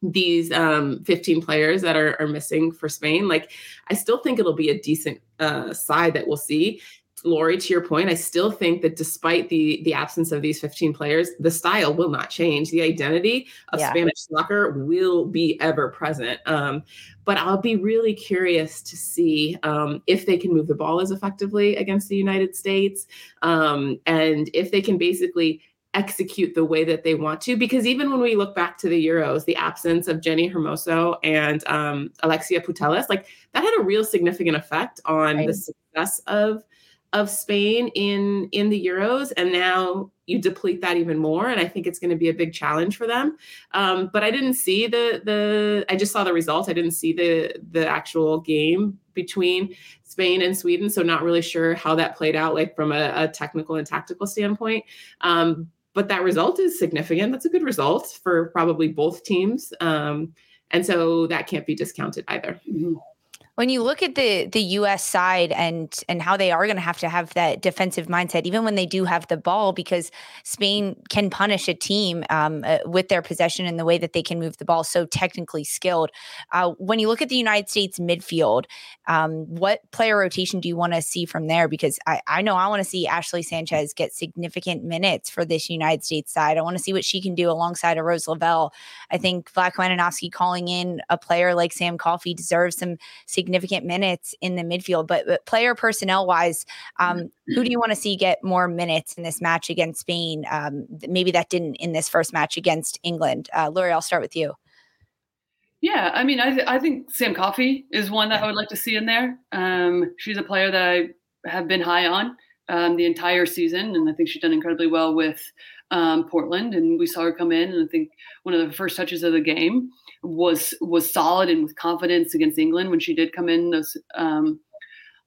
these um, 15 players that are, are missing for Spain. Like, I still think it'll be a decent uh, side that we'll see. Lori, to your point, I still think that despite the the absence of these 15 players, the style will not change. The identity of yeah. Spanish soccer will be ever present. Um, but I'll be really curious to see um, if they can move the ball as effectively against the United States, um, and if they can basically execute the way that they want to. Because even when we look back to the Euros, the absence of Jenni Hermoso and um, Alexia Putellas, like that had a real significant effect on right. the success of of Spain in in the Euros, and now you deplete that even more, and I think it's going to be a big challenge for them. Um, but I didn't see the the I just saw the results. I didn't see the the actual game between Spain and Sweden, so not really sure how that played out, like from a, a technical and tactical standpoint. Um, but that result is significant. That's a good result for probably both teams. Um, and so that can't be discounted either. Mm-hmm when you look at the the US side and and how they are going to have to have that defensive mindset even when they do have the ball because Spain can punish a team um, uh, with their possession and the way that they can move the ball so technically skilled. Uh, when you look at the United States midfield um, what player rotation do you want to see from there? Because I, I know I want to see Ashley Sanchez get significant minutes for this United States side. I want to see what she can do alongside of Rose Lavelle. I think Vlatko Andonovski calling in a player like Sam Coffey deserves some significant minutes in the midfield. But, but player personnel wise, um, who do you want to see get more minutes in this match against Spain? Um, maybe that didn't in this first match against England. Uh, Lori, I'll start with you. Yeah, I mean, I, th- I think Sam Coffey is one that I would like to see in there. Um, she's a player that I have been high on um, the entire season, and I think she's done incredibly well with um, Portland. And we saw her come in, and I think one of the first touches of the game was was solid and with confidence against England when she did come in those um,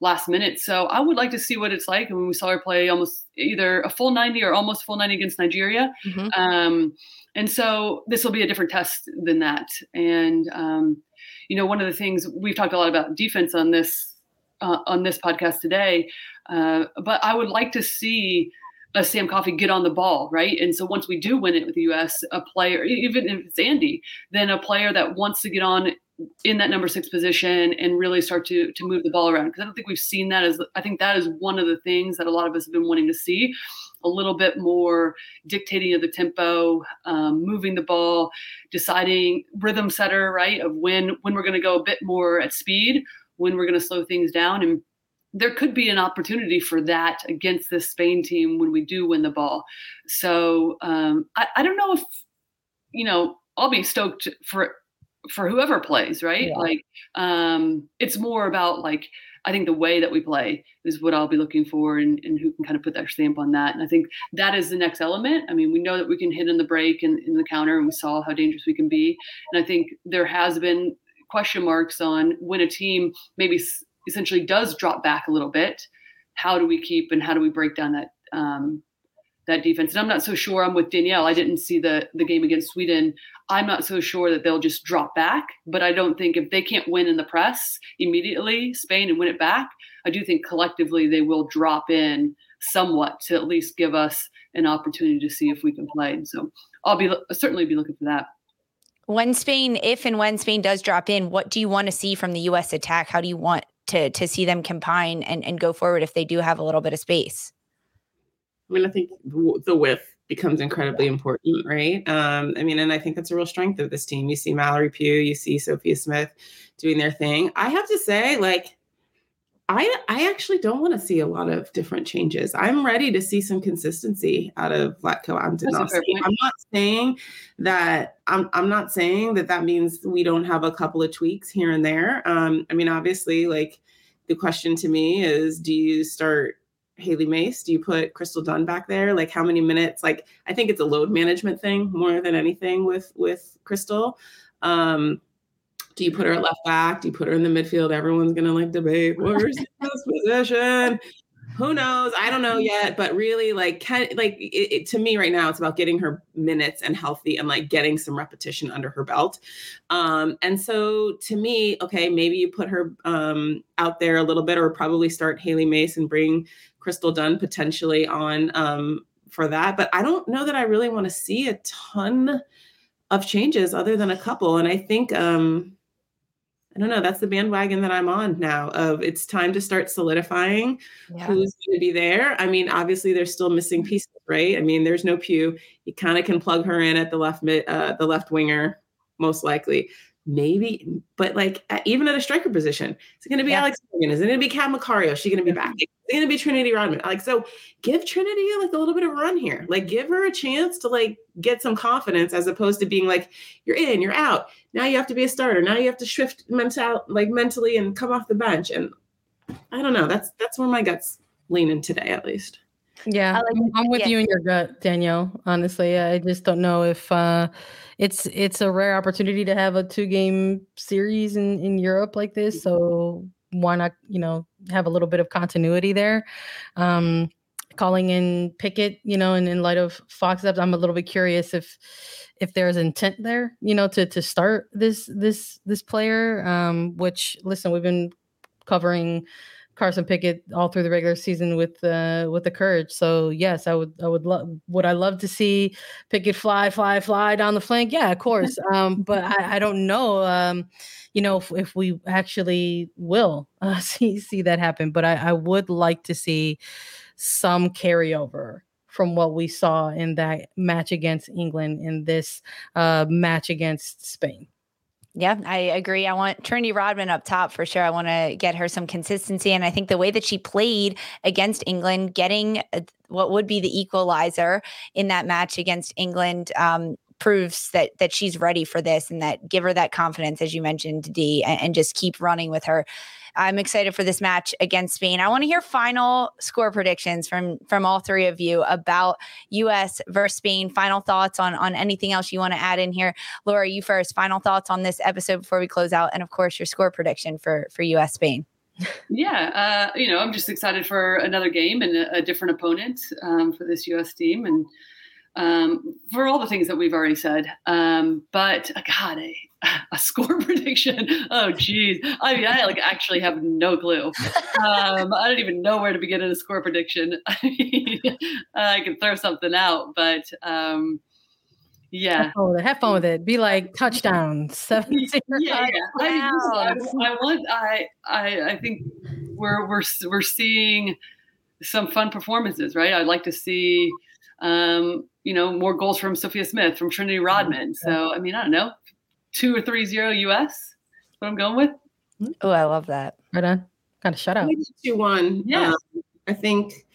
last minute. So I would like to see what it's like. And when we saw her play almost either a full 90 or almost full 90 against Nigeria. Mm-hmm. Um, and so this will be a different test than that. And um, you know, one of the things we've talked a lot about defense on this uh, on this podcast today, uh, but I would like to see a Sam Coffey get on the ball, right? And so once we do win it with the U.S., a player, even if it's Andi, then a player that wants to get on in that number six position and really start to to move the ball around because I don't think we've seen that as I think that is one of the things that a lot of us have been wanting to see a little bit more dictating of the tempo, um, moving the ball, deciding rhythm setter right of when when we're going to go a bit more at speed, when we're going to slow things down and there could be an opportunity for that against this Spain team when we do win the ball. So um, I, I don't know if you know I'll be stoked for for whoever plays, right? Yeah. Like um it's more about like I think the way that we play is what I'll be looking for and, and who can kind of put their stamp on that. And I think that is the next element. I mean, we know that we can hit in the break and in the counter and we saw how dangerous we can be. And I think there has been question marks on when a team maybe essentially does drop back a little bit. How do we keep and how do we break down that um, that defense. And I'm not so sure. I'm with Danielle. I didn't see the the game against Sweden. I'm not so sure that they'll just drop back. But I don't think if they can't win in the press immediately, Spain and win it back, I do think collectively they will drop in somewhat to at least give us an opportunity to see if we can play. And so I'll be certainly be looking for that. When Spain, if and when Spain does drop in, what do you want to see from the U.S. attack? How do you want to to see them combine and, and go forward if they do have a little bit of space? I mean, I think the width becomes incredibly important, right? Um, I mean, and I think that's a real strength of this team. You see Mallory Pugh, you see Sophia Smith doing their thing. I have to say, like, I I actually don't want to see a lot of different changes. I'm ready to see some consistency out of Vlatko Andonovski. I'm not saying that I'm I'm not saying that that means we don't have a couple of tweaks here and there. Um, I mean, obviously, like the question to me is, do you start Hailie Mace? Do you put Crystal Dunn back there? Like how many minutes? Like I think it's a load management thing more than anything with with Crystal. Um, do you put her at left back? Do you put her in the midfield? Everyone's gonna like debate where's the best position. Who knows? I don't know yet, but really, like, can, like it, it, to me right now, it's about getting her minutes and healthy and like getting some repetition under her belt. Um, and so, to me, okay, maybe you put her um, out there a little bit, or probably start Hailie Mace and bring Crystal Dunn potentially on um, for that. But I don't know that I really want to see a ton of changes other than a couple. And I think um, I don't know, that's the bandwagon that I'm on now of it's time to start solidifying yeah. who's going to be there. I mean, obviously there's still missing mm-hmm. pieces, right? I mean, there's no Pugh. You kind of can plug her in at the left mid, uh, the left winger most likely maybe, but like even at a striker position, is it going to be yeah. Alex Morgan? Is it going to be Kat Macario? Is she going to be back? Is it going to be Trinity Rodman? Like, so give Trinity like a little bit of a run here. Like, give her a chance to like get some confidence as opposed to being like, you're in, you're out. Now you have to be a starter. Now you have to shift mental, like mentally and come off the bench. And I don't know. That's that's where my guts leaning today, at least. Yeah, like, I'm with yeah. you in your gut, Danielle. Honestly, I just don't know if uh, it's it's a rare opportunity to have a two game series in in Europe like this. So why not, you know, have a little bit of continuity there? Um, calling in Pickett, you know, and in light of Fox ups, I'm a little bit curious if if there's intent there, you know, to to start this this this player. Um, which listen, we've been covering Carson Pickett all through the regular season with uh, with the courage. So yes, I would I would love would I love to see Pickett fly fly fly down the flank. Yeah, of course. Um, but I, I don't know. Um, you know if, if we actually will uh, see see that happen. But I, I would like to see some carryover from what we saw in that match against England in this uh, match against Spain. Yeah, I agree. I want Trinity Rodman up top for sure. I want to get her some consistency. And I think the way that she played against England, getting uh, what would be the equalizer in that match against England, um, proves that that she's ready for this and that give her that confidence, as you mentioned, D, and, and just keep running with her. I'm excited for this match against Spain. I want to hear final score predictions from from all three of you about US versus Spain. Final thoughts on on anything else you want to add in here. Laura, you first. Final thoughts on this episode before we close out, and of course your score prediction for for US Spain. Yeah, uh, you know, I'm just excited for another game and a, a different opponent um, for this U.S. team, and um, for all the things that we've already said. Um, but uh, God, a, a, score prediction. Oh, geez. I mean, I like actually have no clue. Um, I don't even know where to begin in a score prediction. I mean, I can throw something out, but um, yeah. Have fun with it. Have fun with it. Be like touchdown. Seven yeah, yeah. I, I, I want. I, I. I think we're we're we're seeing some fun performances, right? I'd like to see, um, you know, more goals from Sophia Smith, from Trinity Rodman. So, I mean, I don't know, two or three zero US. What I'm going with. Oh, I love that. Right on. Got a shutout. Two one. Yeah. Um, I think.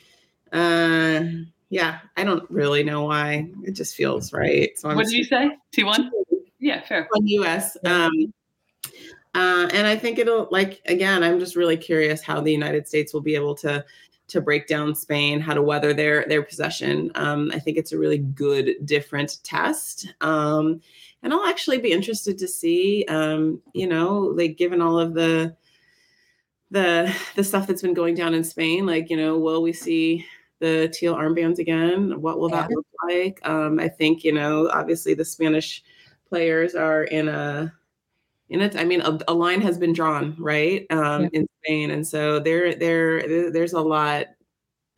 Uh, yeah, I don't really know why. It just feels right. So I'm what did you say? Two one. Yeah, fair. On US. Um, uh, and I think it'll like again. I'm just really curious how the United States will be able to to break down Spain, how to weather their their possession. Um, I think it's a really good, different test. Um, and I'll actually be interested to see, um, you know, like given all of the the the stuff that's been going down in Spain, like you know, will we see the teal armbands again? What will that look like? Um, I think you know, obviously the Spanish players are in a in it. I mean, a, a line has been drawn, right, um, Yeah. in Spain, and so there, there, there- there's a lot.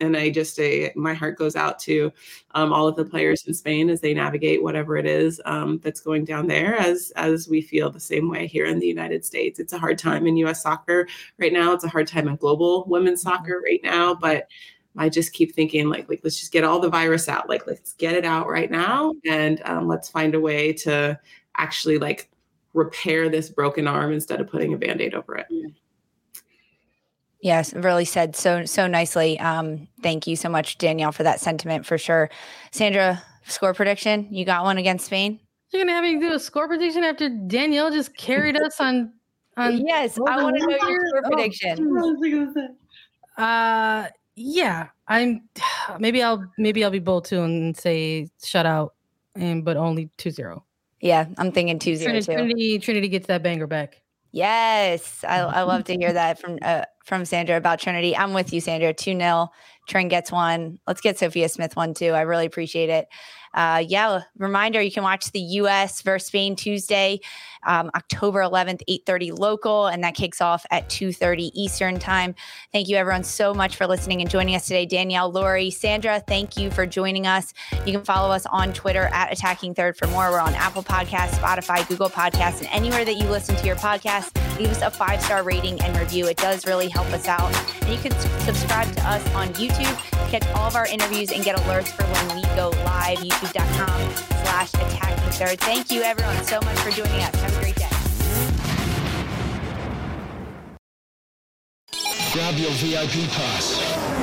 And I just say my heart goes out to um, all of the players in Spain as they navigate whatever it is um, that's going down there. As as we feel the same way here in the United States, it's a hard time in U.S. soccer right now. It's a hard time in global women's soccer right now. But I just keep thinking like like let's just get all the virus out. Like let's get it out right now, and um, let's find a way to actually like repair this broken arm instead of putting a band-aid over it. Yes, really said so so nicely. Um, thank you so much, Danielle, for that sentiment for sure. Sandra, score prediction. You got one against Spain? You're gonna have me do a score prediction after Danielle just carried us on. on yes, I want to know your score Oh, prediction. Uh, yeah, I'm. Maybe I'll maybe I'll be bold too and say shutout, and but only 2-0. Yeah, I'm thinking 2 0 Trinity. Trinity Trinity gets that banger back. Yes, I, I love to hear that from uh, from Sandra about Trinity. I'm with you, Sandra. 2 0. Trin gets one. Let's get Sophia Smith one too. I really appreciate it. Uh, yeah, reminder you can watch the U.S. versus Spain Tuesday, um, October 11th, 8:30 local, and that kicks off at 2:30 Eastern time. Thank you, everyone, so much for listening and joining us today. Danielle, Lori, Sandra, thank you for joining us. You can follow us on Twitter at Attacking Third for more. We're on Apple Podcasts, Spotify, Google Podcasts, and anywhere that you listen to your podcast. Leave us a five star rating and review. It does really help us out. And you can subscribe to us on YouTube, to catch all of our interviews, and get alerts for when we go live. YouTube.com slash Attacking Third. Thank you, everyone, so much for joining us. A great day. Grab your VIP pass.